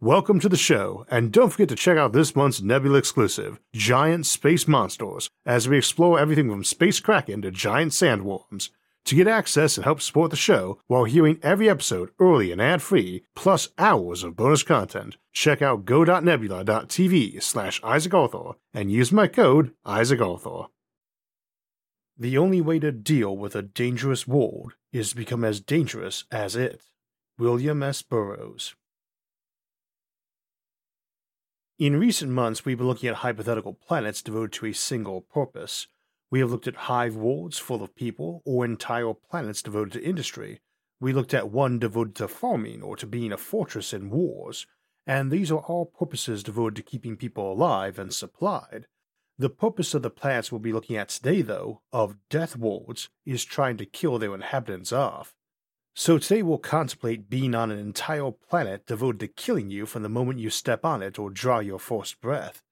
Welcome to the show, and don't forget to check out this month's Nebula exclusive, Giant Space Monsters, as we explore everything from space kraken to giant sandworms. To get access and help support the show while hearing every episode early and ad-free, plus hours of bonus content, check out go.nebula.tv slash Isaac Arthur and use my code Isaac Arthur. The only way to deal with a dangerous world is to become as dangerous as it. William S. Burroughs In recent months, we've been looking at hypothetical planets devoted to a single purpose. We have looked at hive worlds full of people, or entire planets devoted to industry. We looked at one devoted to farming or to being a fortress in wars, and these are all purposes devoted to keeping people alive and supplied. The purpose of the planets we'll be looking at today, though, of death worlds, is trying to kill their inhabitants off. So today we'll contemplate being on an entire planet devoted to killing you from the moment you step on it or draw your first breath.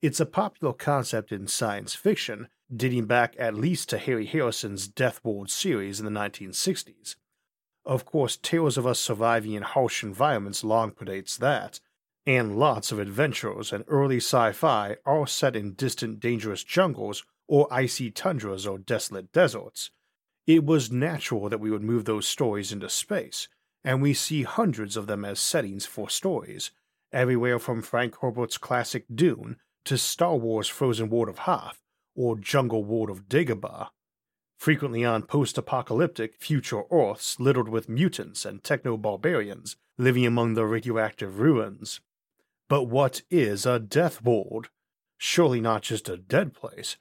It's a popular concept in science fiction, dating back at least to Harry Harrison's Death World series in the 1960s. Of course, tales of us surviving in harsh environments long predates that, and lots of adventures and early sci-fi are set in distant dangerous jungles or icy tundras or desolate deserts. It was natural that we would move those stories into space, and we see hundreds of them as settings for stories, everywhere from Frank Herbert's classic Dune to Star Wars Frozen World of Hoth or Jungle World of Dagobah. Frequently on post apocalyptic future Earths littered with mutants and techno barbarians living among the radioactive ruins. But what is a death world? Surely not just a dead place.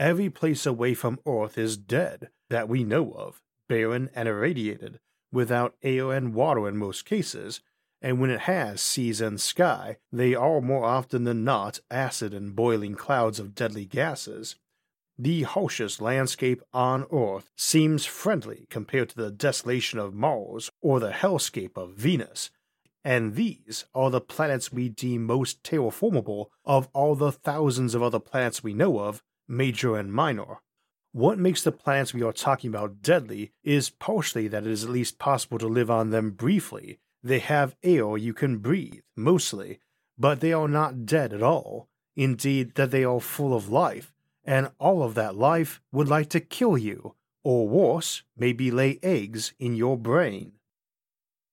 Every place away from Earth is dead, that we know of, barren and irradiated, without air and water in most cases, and when it has seas and sky, they are more often than not acid and boiling clouds of deadly gases. The harshest landscape on Earth seems friendly compared to the desolation of Mars or the hellscape of Venus, and these are the planets we deem most terraformable of all the thousands of other planets we know of, major and minor. What makes the planets we are talking about deadly is partially that it is at least possible to live on them briefly. They have air you can breathe, mostly, but they are not dead at all. Indeed, that they are full of life, and all of that life would like to kill you, or worse, maybe lay eggs in your brain.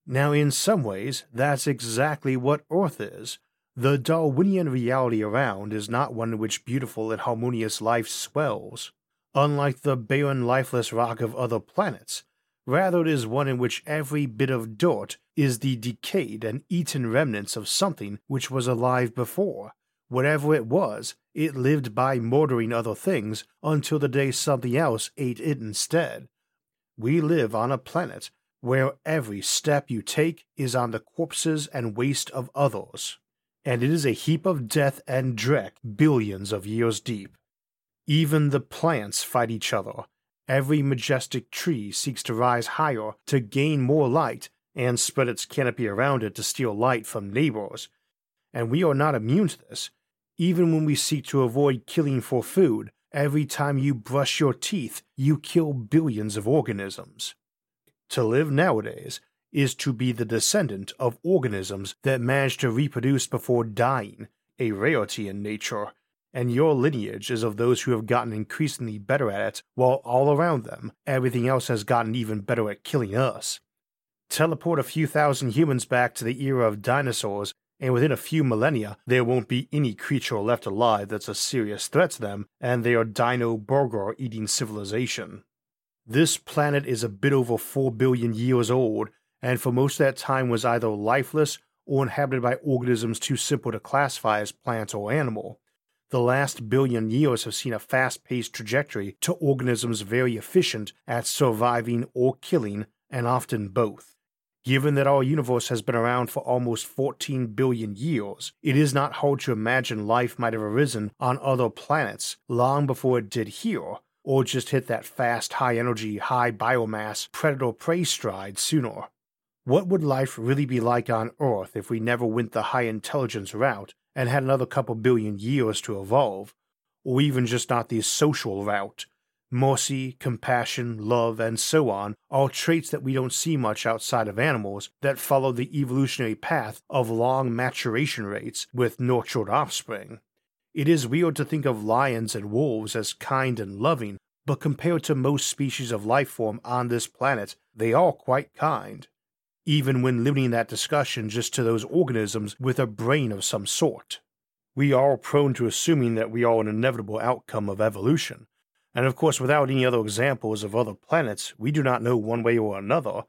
Now, in some ways, that's exactly what Earth is. The Darwinian reality around is not one in which beautiful and harmonious life swells unlike the barren, lifeless rock of other planets. Rather, it is one in which every bit of dirt is the decayed and eaten remnants of something which was alive before. Whatever it was, it lived by murdering other things until the day something else ate it instead. We live on a planet where every step you take is on the corpses and waste of others, and it is a heap of death and dreck billions of years deep. Even the plants fight each other. Every majestic tree seeks to rise higher to gain more light and spread its canopy around it to steal light from neighbors. And we are not immune to this. Even when we seek to avoid killing for food, every time you brush your teeth, you kill billions of organisms. To live nowadays is to be the descendant of organisms that manage to reproduce before dying, a rarity in nature and your lineage is of those who have gotten increasingly better at it, while all around them, everything else has gotten even better at killing us. Teleport a few thousand humans back to the era of dinosaurs, and within a few millennia, there won't be any creature left alive that's a serious threat to them, and they are dino burger eating civilization. This planet is a bit over 4 billion years old, and for most of that time was either lifeless or inhabited by organisms too simple to classify as plant or animal. The last billion years have seen a fast paced trajectory to organisms very efficient at surviving or killing, and often both. Given that our universe has been around for almost 14 billion years, it is not hard to imagine life might have arisen on other planets long before it did here, or just hit that fast, high energy, high biomass predator prey stride sooner. What would life really be like on Earth if we never went the high intelligence route and had another couple billion years to evolve, or even just not the social route. Mercy, compassion, love, and so on are traits that we don't see much outside of animals that follow the evolutionary path of long maturation rates with nurtured offspring. It is weird to think of lions and wolves as kind and loving, but compared to most species of life form on this planet, they are quite kind. Even when limiting that discussion just to those organisms with a brain of some sort. We are prone to assuming that we are an inevitable outcome of evolution, and of course, without any other examples of other planets, we do not know one way or another.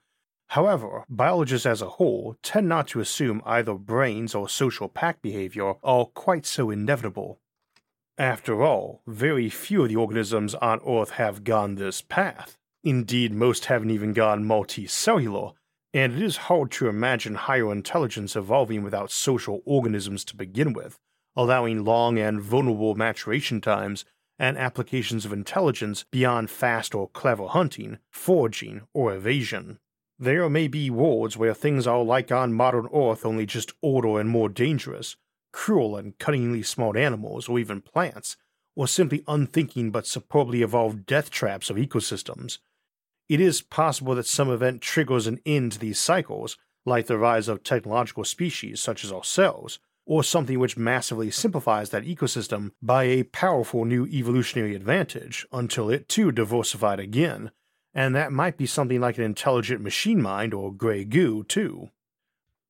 However, biologists as a whole tend not to assume either brains or social pack behavior are quite so inevitable. After all, very few of the organisms on Earth have gone this path. Indeed, most haven't even gone multicellular, and it is hard to imagine higher intelligence evolving without social organisms to begin with, allowing long and vulnerable maturation times and applications of intelligence beyond fast or clever hunting, foraging, or evasion. There may be worlds where things are like on modern Earth, only just older and more dangerous, cruel and cunningly smart animals, or even plants, or simply unthinking but superbly evolved death traps of ecosystems. It is possible that some event triggers an end to these cycles, like the rise of technological species such as ourselves, or something which massively simplifies that ecosystem by a powerful new evolutionary advantage until it too diversified again, and that might be something like an intelligent machine mind or grey goo too.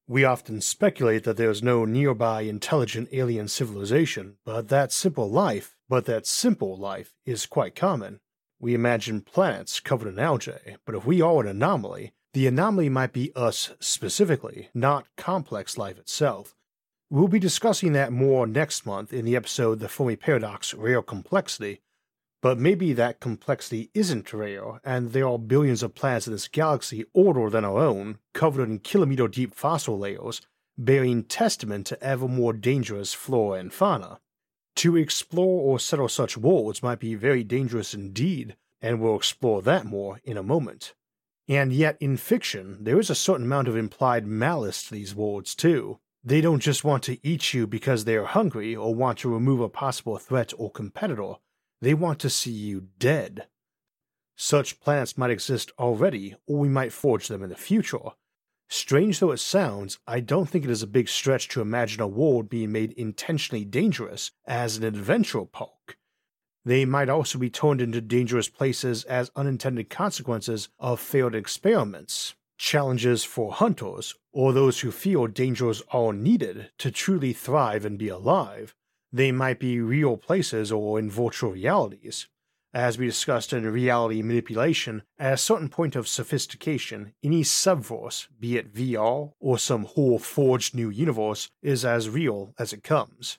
We often speculate that there is no nearby intelligent alien civilization, but that simple life, but that simple life is quite common. We imagine planets covered in algae, but if we are an anomaly, the anomaly might be us specifically, not complex life itself, We'll be discussing that more next month in the episode The Fermi Paradox Rare Complexity, but maybe that complexity isn't rare, and there are billions of planets in this galaxy older than our own, covered in kilometer deep fossil layers, bearing testament to ever more dangerous flora and fauna. To explore or settle such worlds might be very dangerous indeed, and we'll explore that more in a moment. And yet, in fiction, there is a certain amount of implied malice to these worlds, too. They don't just want to eat you because they are hungry or want to remove a possible threat or competitor, they want to see you dead. Such planets might exist already, or we might forge them in the future. Strange though it sounds, I don't think it is a big stretch to imagine a world being made intentionally dangerous as an adventure park. They might also be turned into dangerous places as unintended consequences of failed experiments, challenges for hunters or those who feel dangers are needed to truly thrive and be alive. They might be real places or in virtual realities. As we discussed in reality manipulation, at a certain point of sophistication, any subverse, be it VR or some whole forged new universe, is as real as it comes.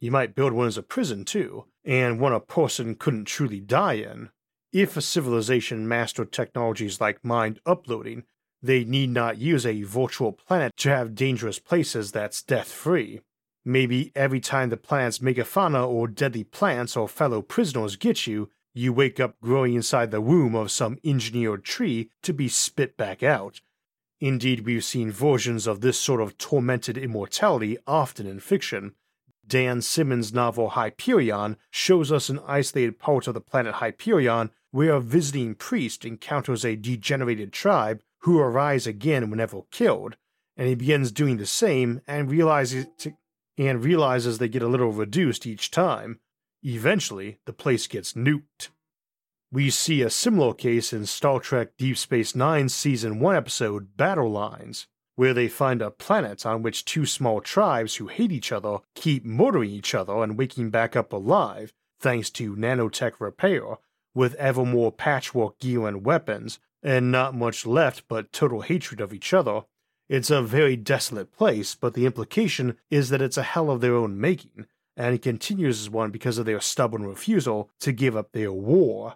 You might build one as a prison too, and one a person couldn't truly die in, if a civilization mastered technologies like mind uploading, they need not use a virtual planet to have dangerous places that's death free. Maybe every time the planet's megafauna or deadly plants or fellow prisoners get you, you wake up growing inside the womb of some engineered tree to be spit back out. Indeed, we've seen versions of this sort of tormented immortality often in fiction, Dan Simmons' novel Hyperion shows us an isolated part of the planet Hyperion where a visiting priest encounters a degenerated tribe who arise again whenever killed, and he begins doing the same and realizes to, and realizes they get a little reduced each time. Eventually, the place gets nuked. We see a similar case in Star Trek Deep Space Nine's Season 1 episode Battle Lines where they find a planet on which two small tribes who hate each other keep murdering each other and waking back up alive thanks to nanotech repair, with ever more patchwork gear and weapons, and not much left but total hatred of each other. It's a very desolate place, but the implication is that it's a hell of their own making, and it continues as one because of their stubborn refusal to give up their war.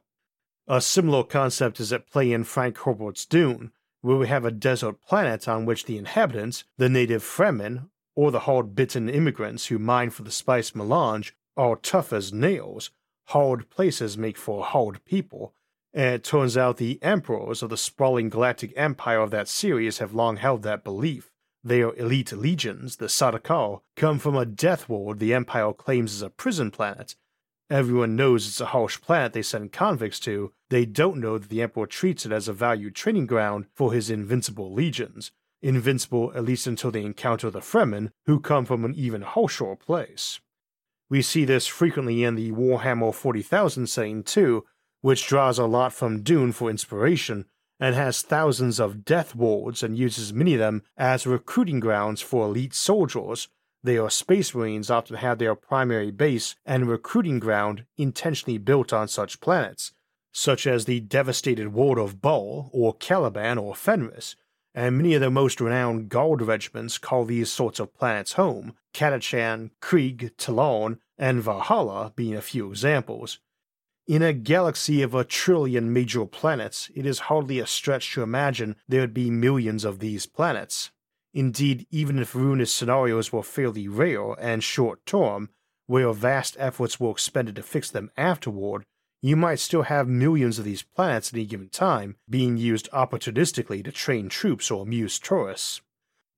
A similar concept is at play in Frank Herbert's Dune, where we have a desert planet on which the inhabitants, the native Fremen, or the hard bitten immigrants who mine for the spice melange, are tough as nails. Hard places make for hard people, and it turns out the emperors of the sprawling galactic empire of that series have long held that belief. Their elite legions, the Sardaukar, come from a death world the Empire claims is a prison planet, Everyone knows it's a harsh planet they send convicts to. They don't know that the Emperor treats it as a valued training ground for his invincible legions. Invincible at least until they encounter the Fremen, who come from an even harsher place. We see this frequently in the Warhammer 40,000 setting too, which draws a lot from Dune for inspiration and has thousands of death worlds and uses many of them as recruiting grounds for elite soldiers. Their space marines often have their primary base and recruiting ground intentionally built on such planets, such as the devastated ward of Baal, or Caliban, or Fenris, and many of the most renowned Guard regiments call these sorts of planets home, Catachan, Krieg, Tallarn, and Valhalla being a few examples. In a galaxy of a trillion major planets, it is hardly a stretch to imagine there would be millions of these planets. Indeed, even if ruinous scenarios were fairly rare and short term, where vast efforts were expended to fix them afterward, you might still have millions of these planets at any given time being used opportunistically to train troops or amuse tourists.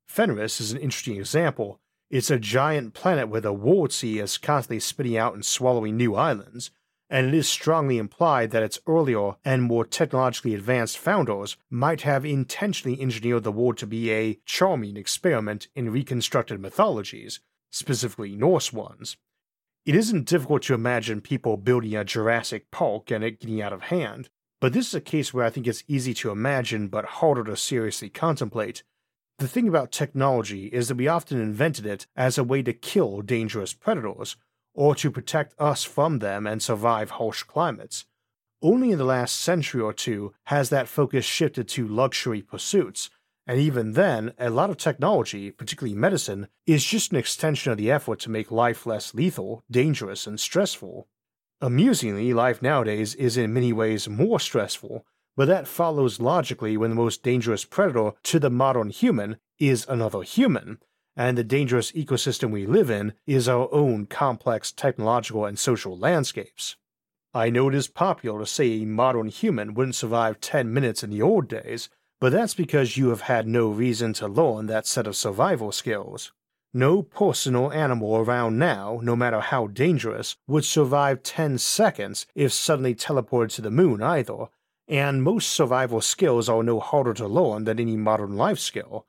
Fenris is an interesting example. It's a giant planet where the world sea is constantly spitting out and swallowing new islands, and it is strongly implied that its earlier and more technologically advanced founders might have intentionally engineered the war to be a charming experiment in reconstructed mythologies, specifically Norse ones. It isn't difficult to imagine people building a Jurassic Park and it getting out of hand, but this is a case where I think it's easy to imagine but harder to seriously contemplate. The thing about technology is that we often invented it as a way to kill dangerous predators, or to protect us from them and survive harsh climates. Only in the last century or two has that focus shifted to luxury pursuits, and even then, a lot of technology, particularly medicine, is just an extension of the effort to make life less lethal, dangerous, and stressful. Amusingly, life nowadays is in many ways more stressful, but that follows logically when the most dangerous predator to the modern human is another human, and the dangerous ecosystem we live in is our own complex technological and social landscapes. I know it is popular to say a modern human wouldn't survive 10 minutes in the old days, but that's because you have had no reason to learn that set of survival skills. No person or animal around now, no matter how dangerous, would survive 10 seconds if suddenly teleported to the moon either, and most survival skills are no harder to learn than any modern life skill,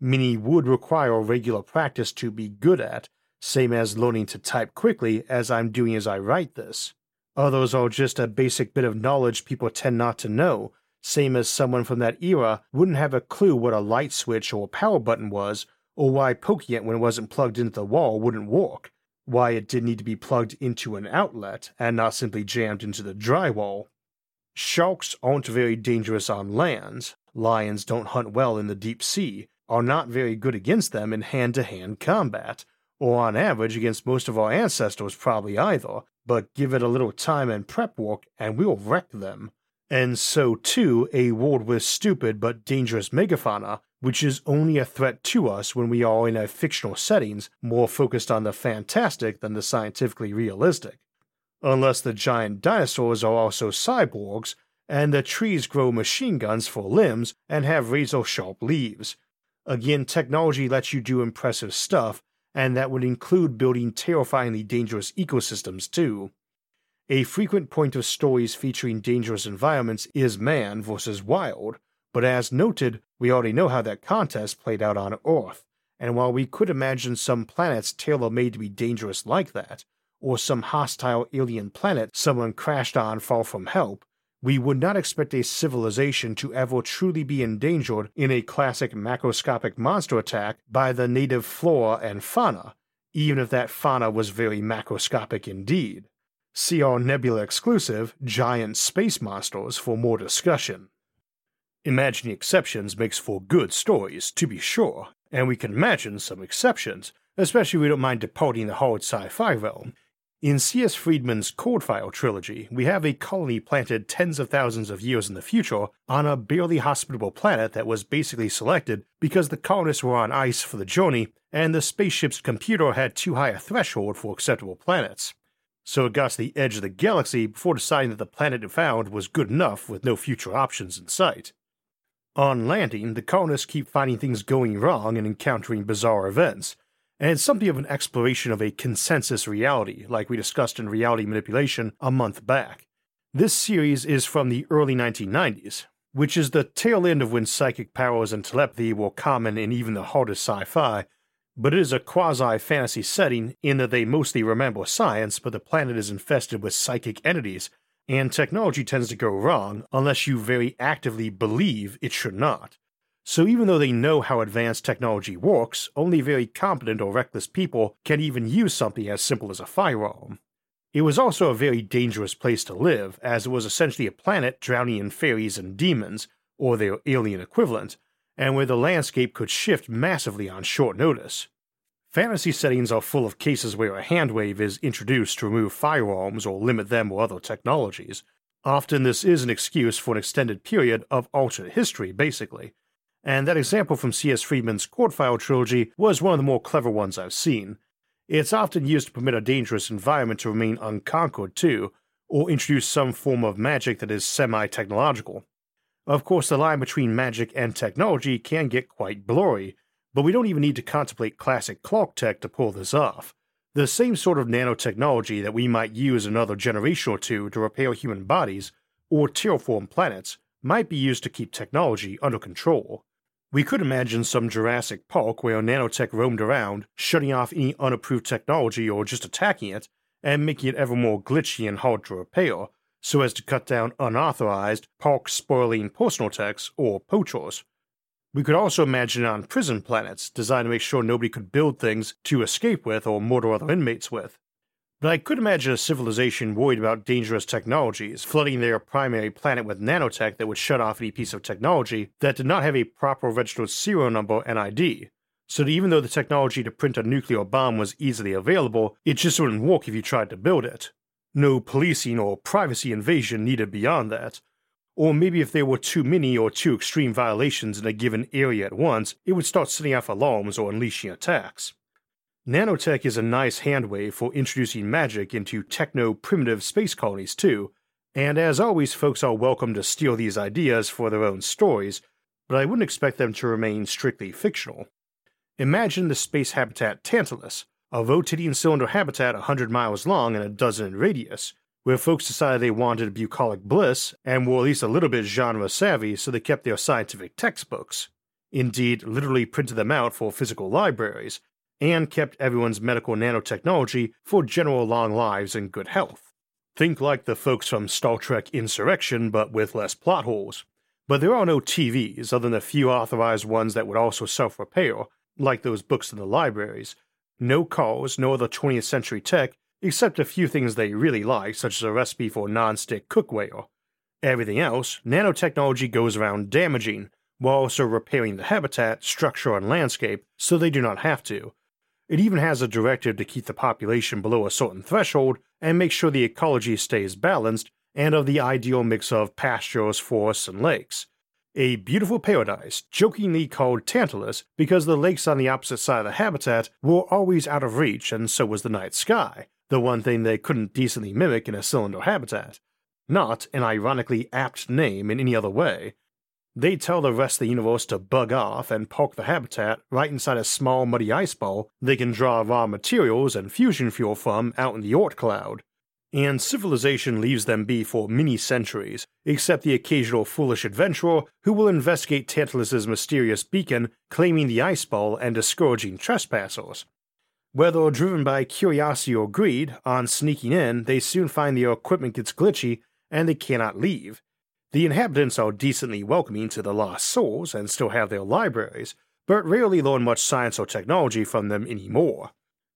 many would require regular practice to be good at, same as learning to type quickly as I'm doing as I write this. Others are just a basic bit of knowledge people tend not to know, same as someone from that era wouldn't have a clue what a light switch or power button was, or why poking it when it wasn't plugged into the wall wouldn't work, why it did need to be plugged into an outlet and not simply jammed into the drywall. Sharks aren't very dangerous on land, lions don't hunt well in the deep sea, are not very good against them in hand to hand combat, or on average against most of our ancestors probably either, but give it a little time and prep work and we'll wreck them. And so too a world with stupid but dangerous megafauna, which is only a threat to us when we are in a fictional settings more focused on the fantastic than the scientifically realistic. Unless the giant dinosaurs are also cyborgs, and the trees grow machine guns for limbs and have razor sharp leaves, Again, technology lets you do impressive stuff, and that would include building terrifyingly dangerous ecosystems too. A frequent point of stories featuring dangerous environments is man versus wild, but as noted, we already know how that contest played out on Earth, and while we could imagine some planets tailor made to be dangerous like that, or some hostile alien planet someone crashed on far from help, we would not expect a civilization to ever truly be endangered in a classic macroscopic monster attack by the native flora and fauna, even if that fauna was very macroscopic indeed. See our Nebula exclusive, Giant Space Monsters, for more discussion. Imagining exceptions makes for good stories, to be sure, and we can imagine some exceptions, especially if we don't mind departing the hard sci fi realm, in C.S. Friedman's Coldfire trilogy, we have a colony planted tens of thousands of years in the future on a barely hospitable planet that was basically selected because the colonists were on ice for the journey and the spaceship's computer had too high a threshold for acceptable planets. So it got to the edge of the galaxy before deciding that the planet it found was good enough with no future options in sight. On landing, the colonists keep finding things going wrong and encountering bizarre events, and it's something of an exploration of a consensus reality, like we discussed in Reality Manipulation a month back. This series is from the early 1990s, which is the tail end of when psychic powers and telepathy were common in even the hardest sci fi, but it is a quasi fantasy setting in that they mostly remember science, but the planet is infested with psychic entities, and technology tends to go wrong unless you very actively believe it should not. So even though they know how advanced technology works, only very competent or reckless people can even use something as simple as a firearm. It was also a very dangerous place to live, as it was essentially a planet drowning in fairies and demons, or their alien equivalent, and where the landscape could shift massively on short notice. Fantasy settings are full of cases where a handwave is introduced to remove firearms or limit them or other technologies. Often, this is an excuse for an extended period of alternate history, basically, and that example from C.S. Friedman's Coldfire trilogy was one of the more clever ones I've seen. It's often used to permit a dangerous environment to remain unconquered, too, or introduce some form of magic that is semi technological. Of course, the line between magic and technology can get quite blurry, but we don't even need to contemplate classic clock tech to pull this off. The same sort of nanotechnology that we might use another generation or two to repair human bodies or terraform planets might be used to keep technology under control. We could imagine some Jurassic Park where nanotech roamed around, shutting off any unapproved technology or just attacking it, and making it ever more glitchy and hard to repair, so as to cut down unauthorized, park spoiling personal techs or poachers. We could also imagine it on prison planets, designed to make sure nobody could build things to escape with or murder other inmates with. But I could imagine a civilization worried about dangerous technologies, flooding their primary planet with nanotech that would shut off any piece of technology that did not have a proper registered serial number and ID. So that even though the technology to print a nuclear bomb was easily available, it just wouldn't work if you tried to build it. No policing or privacy invasion needed beyond that. Or maybe if there were too many or too extreme violations in a given area at once, it would start setting off alarms or unleashing attacks. Nanotech is a nice handwave for introducing magic into techno primitive space colonies, too, and as always, folks are welcome to steal these ideas for their own stories, but I wouldn't expect them to remain strictly fictional. Imagine the space habitat Tantalus, a rotating cylinder habitat 100 miles long and a dozen in radius, where folks decided they wanted bucolic bliss and were at least a little bit genre savvy, so they kept their scientific textbooks. Indeed, literally printed them out for physical libraries, and kept everyone's medical nanotechnology for general long lives and good health. Think like the folks from Star Trek Insurrection, but with less plot holes. But there are no TVs, other than a few authorized ones that would also self repair, like those books in the libraries. No cars, no other 20th century tech, except a few things they really like, such as a recipe for non-stick cookware. Everything else, nanotechnology goes around damaging, while also repairing the habitat, structure, and landscape so they do not have to, it even has a directive to keep the population below a certain threshold and make sure the ecology stays balanced and of the ideal mix of pastures, forests, and lakes. A beautiful paradise, jokingly called Tantalus because the lakes on the opposite side of the habitat were always out of reach, and so was the night sky, the one thing they couldn't decently mimic in a cylinder habitat. Not an ironically apt name in any other way, they tell the rest of the universe to bug off and park the habitat right inside a small muddy ice ball they can draw raw materials and fusion fuel from out in the Oort cloud. And civilization leaves them be for many centuries, except the occasional foolish adventurer who will investigate Tantalus's mysterious beacon claiming the ice ball and discouraging trespassers. Whether driven by curiosity or greed, on sneaking in, they soon find their equipment gets glitchy and they cannot leave the inhabitants are decently welcoming to the lost souls and still have their libraries, but rarely learn much science or technology from them anymore.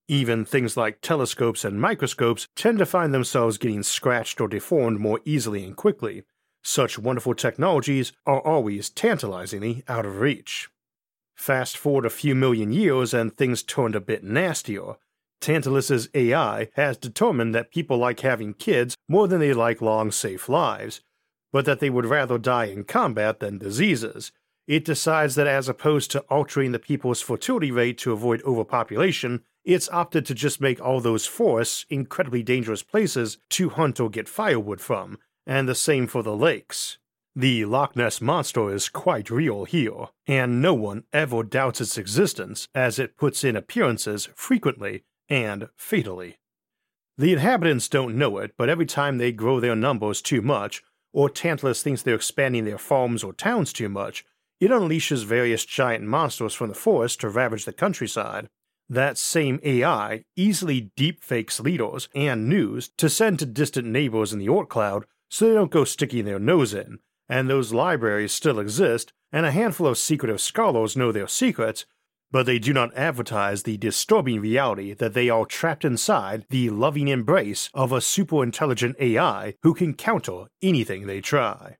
Even things like telescopes and microscopes tend to find themselves getting scratched or deformed more easily and quickly. Such wonderful technologies are always tantalizingly out of reach. Fast forward a few million years and things turned a bit nastier. Tantalus's AI has determined that people like having kids more than they like long, safe lives, but that they would rather die in combat than diseases. It decides that as opposed to altering the people's fertility rate to avoid overpopulation, it's opted to just make all those forests incredibly dangerous places to hunt or get firewood from, and the same for the lakes. The Loch Ness Monster is quite real here, and no one ever doubts its existence as it puts in appearances frequently and fatally. The inhabitants don't know it, but every time they grow their numbers too much, or Tantalus thinks they're expanding their farms or towns too much, it unleashes various giant monsters from the forest to ravage the countryside. That same AI easily deepfakes leaders and news to send to distant neighbors in the Oort cloud so they don't go sticking their nose in, and those libraries still exist, and a handful of secretive scholars know their secrets, but they do not advertise the disturbing reality that they are trapped inside the loving embrace of a superintelligent AI who can counter anything they try.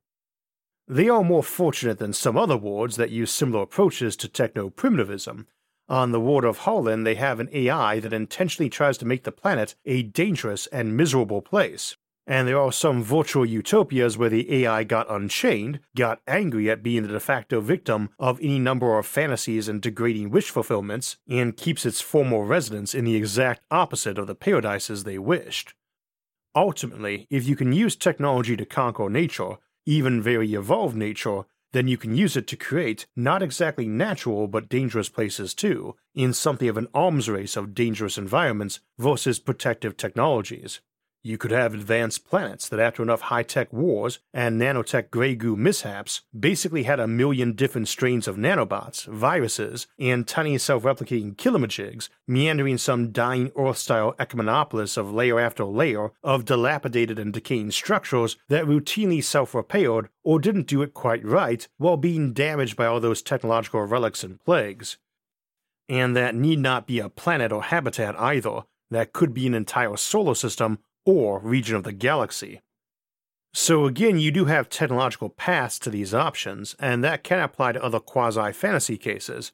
They are more fortunate than some other wards that use similar approaches to techno primitivism. On the ward of Harlan, they have an AI that intentionally tries to make the planet a dangerous and miserable place. And there are some virtual utopias where the AI got unchained, got angry at being the de facto victim of any number of fantasies and degrading wish fulfillments, and keeps its former residents in the exact opposite of the paradises they wished. Ultimately, if you can use technology to conquer nature, even very evolved nature, then you can use it to create not exactly natural but dangerous places too, in something of an arms race of dangerous environments versus protective technologies. You could have advanced planets that, after enough high tech wars and nanotech grey goo mishaps, basically had a million different strains of nanobots, viruses, and tiny self replicating killimajigs meandering some dying Earth style ecumenopolis of layer after layer of dilapidated and decaying structures that routinely self repaired or didn't do it quite right while being damaged by all those technological relics and plagues. And that need not be a planet or habitat either. That could be an entire solar system or region of the galaxy. So again, you do have technological paths to these options, and that can apply to other quasi-fantasy cases.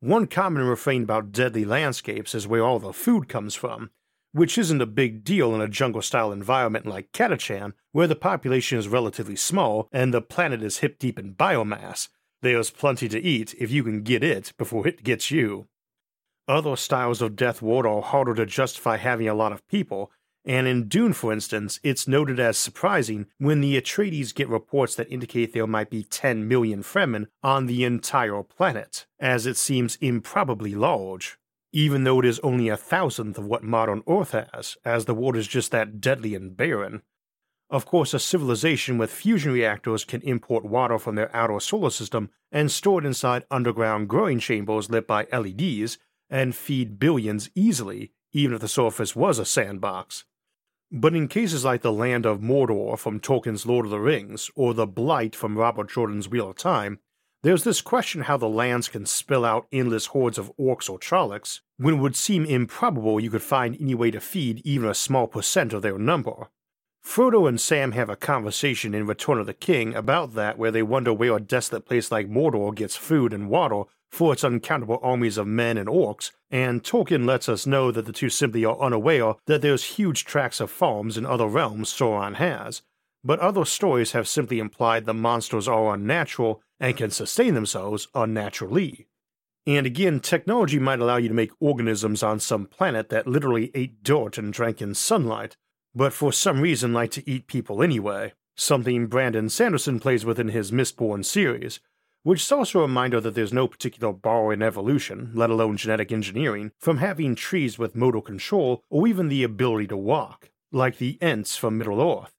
One common refrain about deadly landscapes is where all the food comes from, which isn't a big deal in a jungle-style environment like Catachan, where the population is relatively small and the planet is hip-deep in biomass. There's plenty to eat if you can get it before it gets you. Other styles of Death World are harder to justify having a lot of people, and in Dune, for instance, it's noted as surprising when the Atreides get reports that indicate there might be 10 million Fremen on the entire planet, as it seems improbably large. Even though it is only a thousandth of what modern Earth has, as the world is just that deadly and barren. Of course, a civilization with fusion reactors can import water from their outer solar system and store it inside underground growing chambers lit by LEDs and feed billions easily, even if the surface was a sandbox. But in cases like the Land of Mordor from Tolkien's Lord of the Rings, or the Blight from Robert Jordan's Wheel of Time, there's this question how the lands can spill out endless hordes of orcs or Trollocs, when it would seem improbable you could find any way to feed even a small percent of their number. Frodo and Sam have a conversation in Return of the King about that where they wonder where a desolate place like Mordor gets food and water for its uncountable armies of men and orcs, and Tolkien lets us know that the two simply are unaware that there's huge tracts of farms in other realms Sauron has. But other stories have simply implied the monsters are unnatural and can sustain themselves unnaturally. And again, technology might allow you to make organisms on some planet that literally ate dirt and drank in sunlight, but for some reason like to eat people anyway, something Brandon Sanderson plays with in his Mistborn series, which is also a reminder that there's no particular bar in evolution, let alone genetic engineering, from having trees with motor control or even the ability to walk, like the Ents from Middle Earth.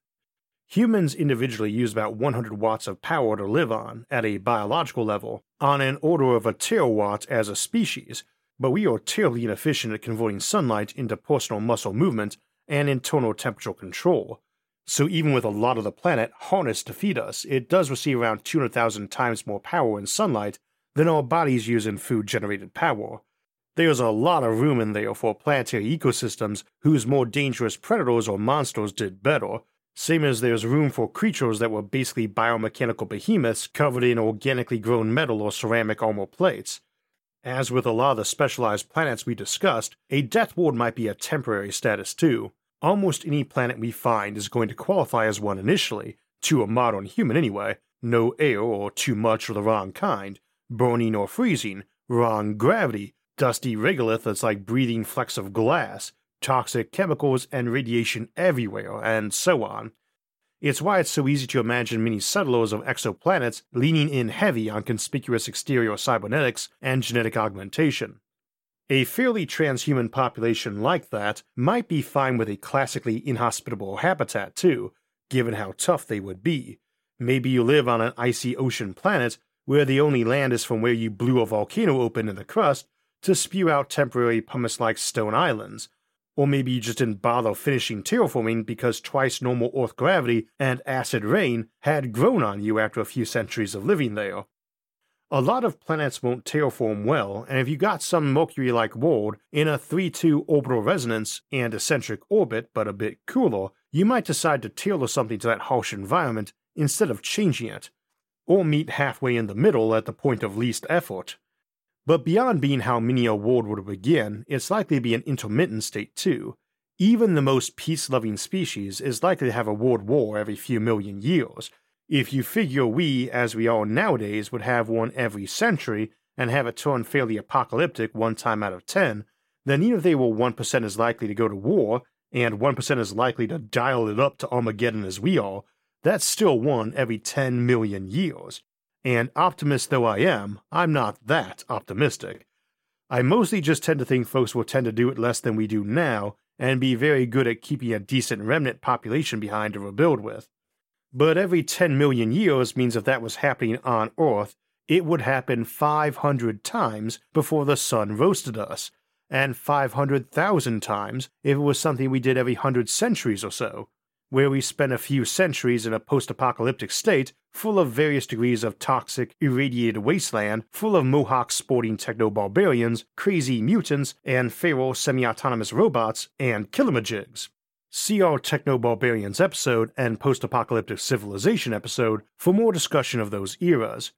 Humans individually use about 100 watts of power to live on, at a biological level, on an order of a terawatt as a species, but we are terribly inefficient at converting sunlight into personal muscle movement and internal temperature control, so even with a lot of the planet harnessed to feed us, it does receive around 200,000 times more power in sunlight than our bodies use in food-generated power. There's a lot of room in there for planetary ecosystems whose more dangerous predators or monsters did better, same as there's room for creatures that were basically biomechanical behemoths covered in organically grown metal or ceramic armor plates. As with a lot of the specialized planets we discussed, a death world might be a temporary status too. Almost any planet we find is going to qualify as one initially, to a modern human anyway. No air or too much or the wrong kind, burning or freezing, wrong gravity, dusty regolith that's like breathing flecks of glass, toxic chemicals and radiation everywhere, and so on. It's why it's so easy to imagine many settlers of exoplanets leaning in heavy on conspicuous exterior cybernetics and genetic augmentation. A fairly transhuman population like that might be fine with a classically inhospitable habitat too, given how tough they would be. Maybe you live on an icy ocean planet where the only land is from where you blew a volcano open in the crust to spew out temporary pumice like stone islands. Or maybe you just didn't bother finishing terraforming because twice normal Earth gravity and acid rain had grown on you after a few centuries of living there. A lot of planets won't terraform well, and if you got some Mercury like world in a 3 2 orbital resonance and eccentric orbit but a bit cooler, you might decide to tailor something to that harsh environment instead of changing it, or meet halfway in the middle at the point of least effort. But beyond being how many a world would begin, it's likely to be an intermittent state too. Even the most peace loving species is likely to have a world war every few million years, if you figure we, as we are nowadays, would have one every century and have it turn fairly apocalyptic one time out of ten, then even if they were 1% as likely to go to war and 1% as likely to dial it up to Armageddon as we are, that's still one every 10 million years. And optimist though I am, I'm not that optimistic. I mostly just tend to think folks will tend to do it less than we do now and be very good at keeping a decent remnant population behind to rebuild with. But every 10 million years means if that was happening on Earth, it would happen 500 times before the sun roasted us, and 500,000 times if it was something we did every 100 centuries or so, where we spent a few centuries in a post apocalyptic state full of various degrees of toxic, irradiated wasteland, full of mohawk sporting techno barbarians, crazy mutants, and feral semi autonomous robots, and killamajigs. See our Techno Barbarians episode and Post Apocalyptic Civilization episode for more discussion of those eras.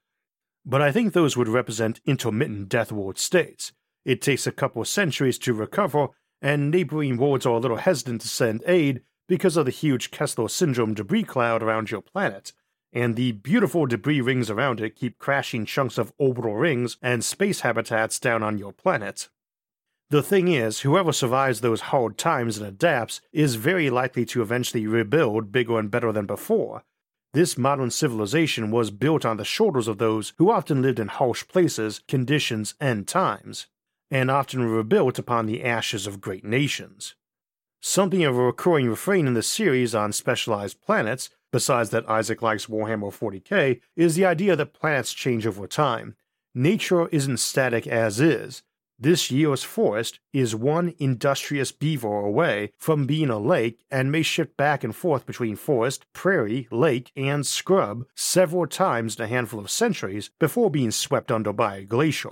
But I think those would represent intermittent Death World states. It takes a couple of centuries to recover, and neighboring wards are a little hesitant to send aid because of the huge Kessler syndrome debris cloud around your planet, and the beautiful debris rings around it keep crashing chunks of orbital rings and space habitats down on your planet. The thing is, whoever survives those hard times and adapts is very likely to eventually rebuild bigger and better than before. This modern civilization was built on the shoulders of those who often lived in harsh places, conditions, and times, and often rebuilt upon the ashes of great nations. Something of a recurring refrain in the series on specialized planets, besides that Isaac likes Warhammer 40k, is the idea that planets change over time. Nature isn't static as is, this year's forest is one industrious beaver away from being a lake and may shift back and forth between forest, prairie, lake, and scrub several times in a handful of centuries before being swept under by a glacier.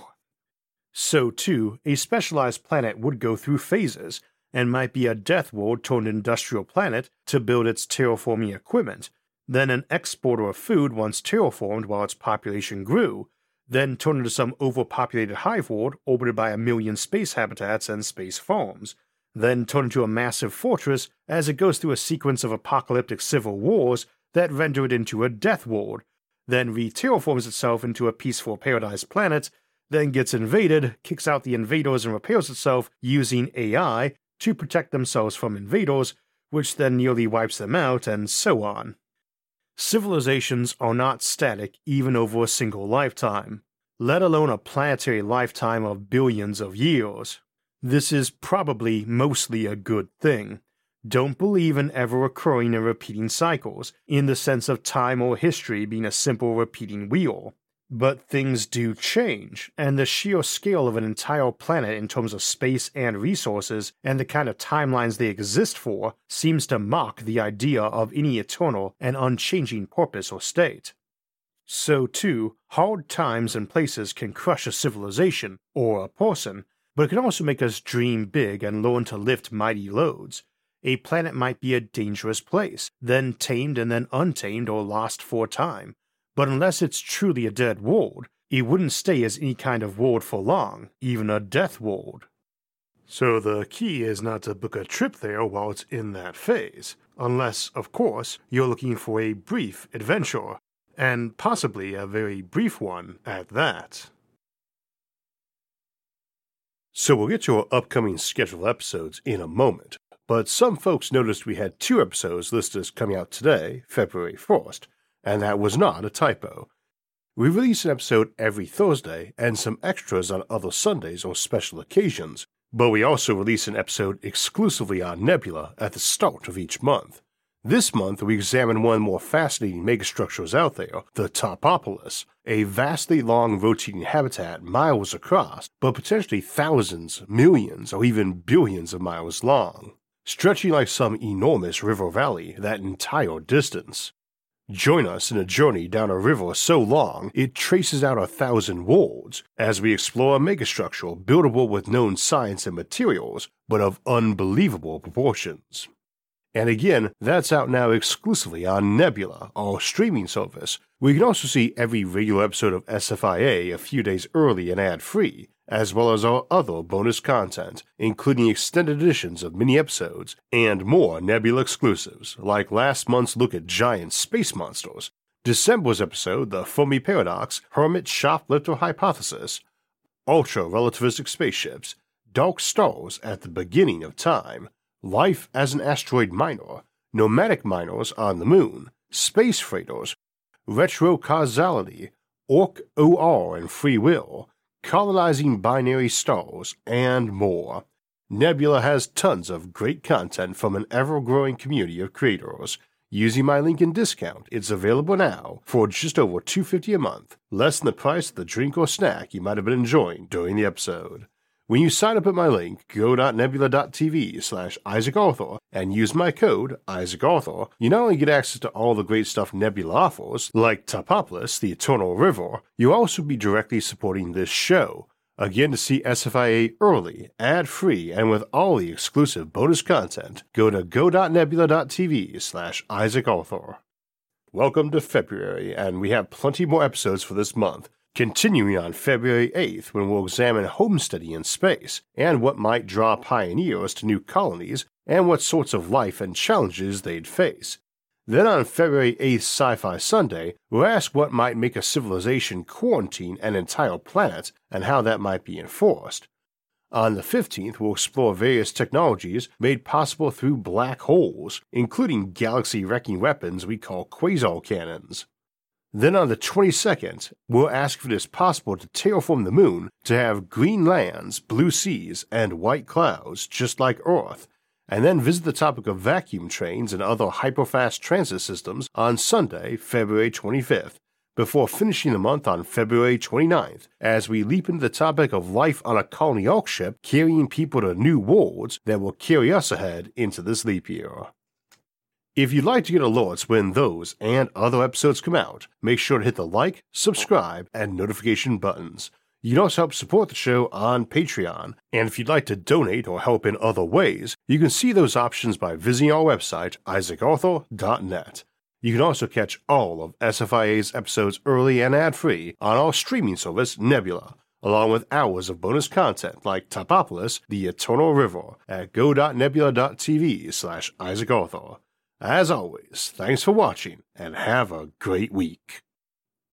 So, too, a specialized planet would go through phases and might be a death world turned industrial planet to build its terraforming equipment, then an exporter of food once terraformed while its population grew, then turn into some overpopulated hive world orbited by a million space habitats and space farms, then turn into a massive fortress as it goes through a sequence of apocalyptic civil wars that render it into a death world, then re-terraforms itself into a peaceful paradise planet, then gets invaded, kicks out the invaders and repairs itself using AI to protect themselves from invaders, which then nearly wipes them out, and so on. Civilizations are not static even over a single lifetime, let alone a planetary lifetime of billions of years. This is probably mostly a good thing. Don't believe in ever occurring and repeating cycles, in the sense of time or history being a simple repeating wheel. But things do change, and the sheer scale of an entire planet in terms of space and resources, and the kind of timelines they exist for, seems to mock the idea of any eternal and unchanging purpose or state. So, too, hard times and places can crush a civilization or a person, but it can also make us dream big and learn to lift mighty loads. A planet might be a dangerous place, then tamed and then untamed or lost for time, but unless it's truly a dead world, it wouldn't stay as any kind of world for long, even a death world. So the key is not to book a trip there while it's in that phase, unless, of course, you're looking for a brief adventure, and possibly a very brief one at that. So we'll get to our upcoming scheduled episodes in a moment, but some folks noticed we had two episodes listed as coming out today, February 1st, and that was not a typo. We release an episode every Thursday and some extras on other Sundays or special occasions, but we also release an episode exclusively on Nebula at the start of each month. This month, we examine one of the more fascinating megastructures out there, the Topopolis, a vastly long rotating habitat miles across, but potentially thousands, millions, or even billions of miles long, stretching like some enormous river valley that entire distance. Join us in a journey down a river so long it traces out a thousand worlds as we explore a megastructure buildable with known science and materials, but of unbelievable proportions. And again, that's out now exclusively on Nebula, our streaming service. We can also see every regular episode of SFIA a few days early and ad free, as well as our other bonus content, including extended editions of mini episodes and more Nebula exclusives, like last month's look at giant space monsters, December's episode, The Fermi Paradox Hermit Shoplifter Hypothesis, Ultra Relativistic Spaceships, Dark Stars at the Beginning of Time, life as an asteroid miner, nomadic miners on the moon, space freighters, retrocausality, Orch OR and free will, colonizing binary stars, and more. Nebula has tons of great content from an ever growing community of creators. Using my link and discount, it's available now for just over $2.50 a month, less than the price of the drink or snack you might have been enjoying during the episode. When you sign up at my link, go.nebula.tv slash Isaac and use my code, Isaac Arthur, you not only get access to all the great stuff Nebula offers, like Topopolis, the Eternal River, you also be directly supporting this show. Again, to see SFIA early, ad-free, and with all the exclusive bonus content, go to go.nebula.tv slash Isaac. Welcome to February, and we have plenty more episodes for this month, continuing on February 8th when we'll examine homesteading in space and what might draw pioneers to new colonies and what sorts of life and challenges they'd face. Then on February 8th Sci Fi Sunday, we'll ask what might make a civilization quarantine an entire planet and how that might be enforced. On the 15th, we'll explore various technologies made possible through black holes, including galaxy wrecking weapons we call quasar cannons. Then on the 22nd, we'll ask if it is possible to terraform the moon to have green lands, blue seas, and white clouds just like Earth, and then visit the topic of vacuum trains and other hyperfast transit systems on Sunday, February 25th, before finishing the month on February 29th as we leap into the topic of life on a colony ark ship carrying people to new worlds that will carry us ahead into this leap year. If you'd like to get alerts when those and other episodes come out, make sure to hit the like, subscribe, and notification buttons. You can also help support the show on Patreon, and if you'd like to donate or help in other ways, you can see those options by visiting our website, isaacarthur.net. You can also catch all of SFIA's episodes early and ad-free on our streaming service, Nebula, along with hours of bonus content like Topopolis, The Eternal River, at go.nebula.tv slash isaacarthur. As always, thanks for watching and have a great week.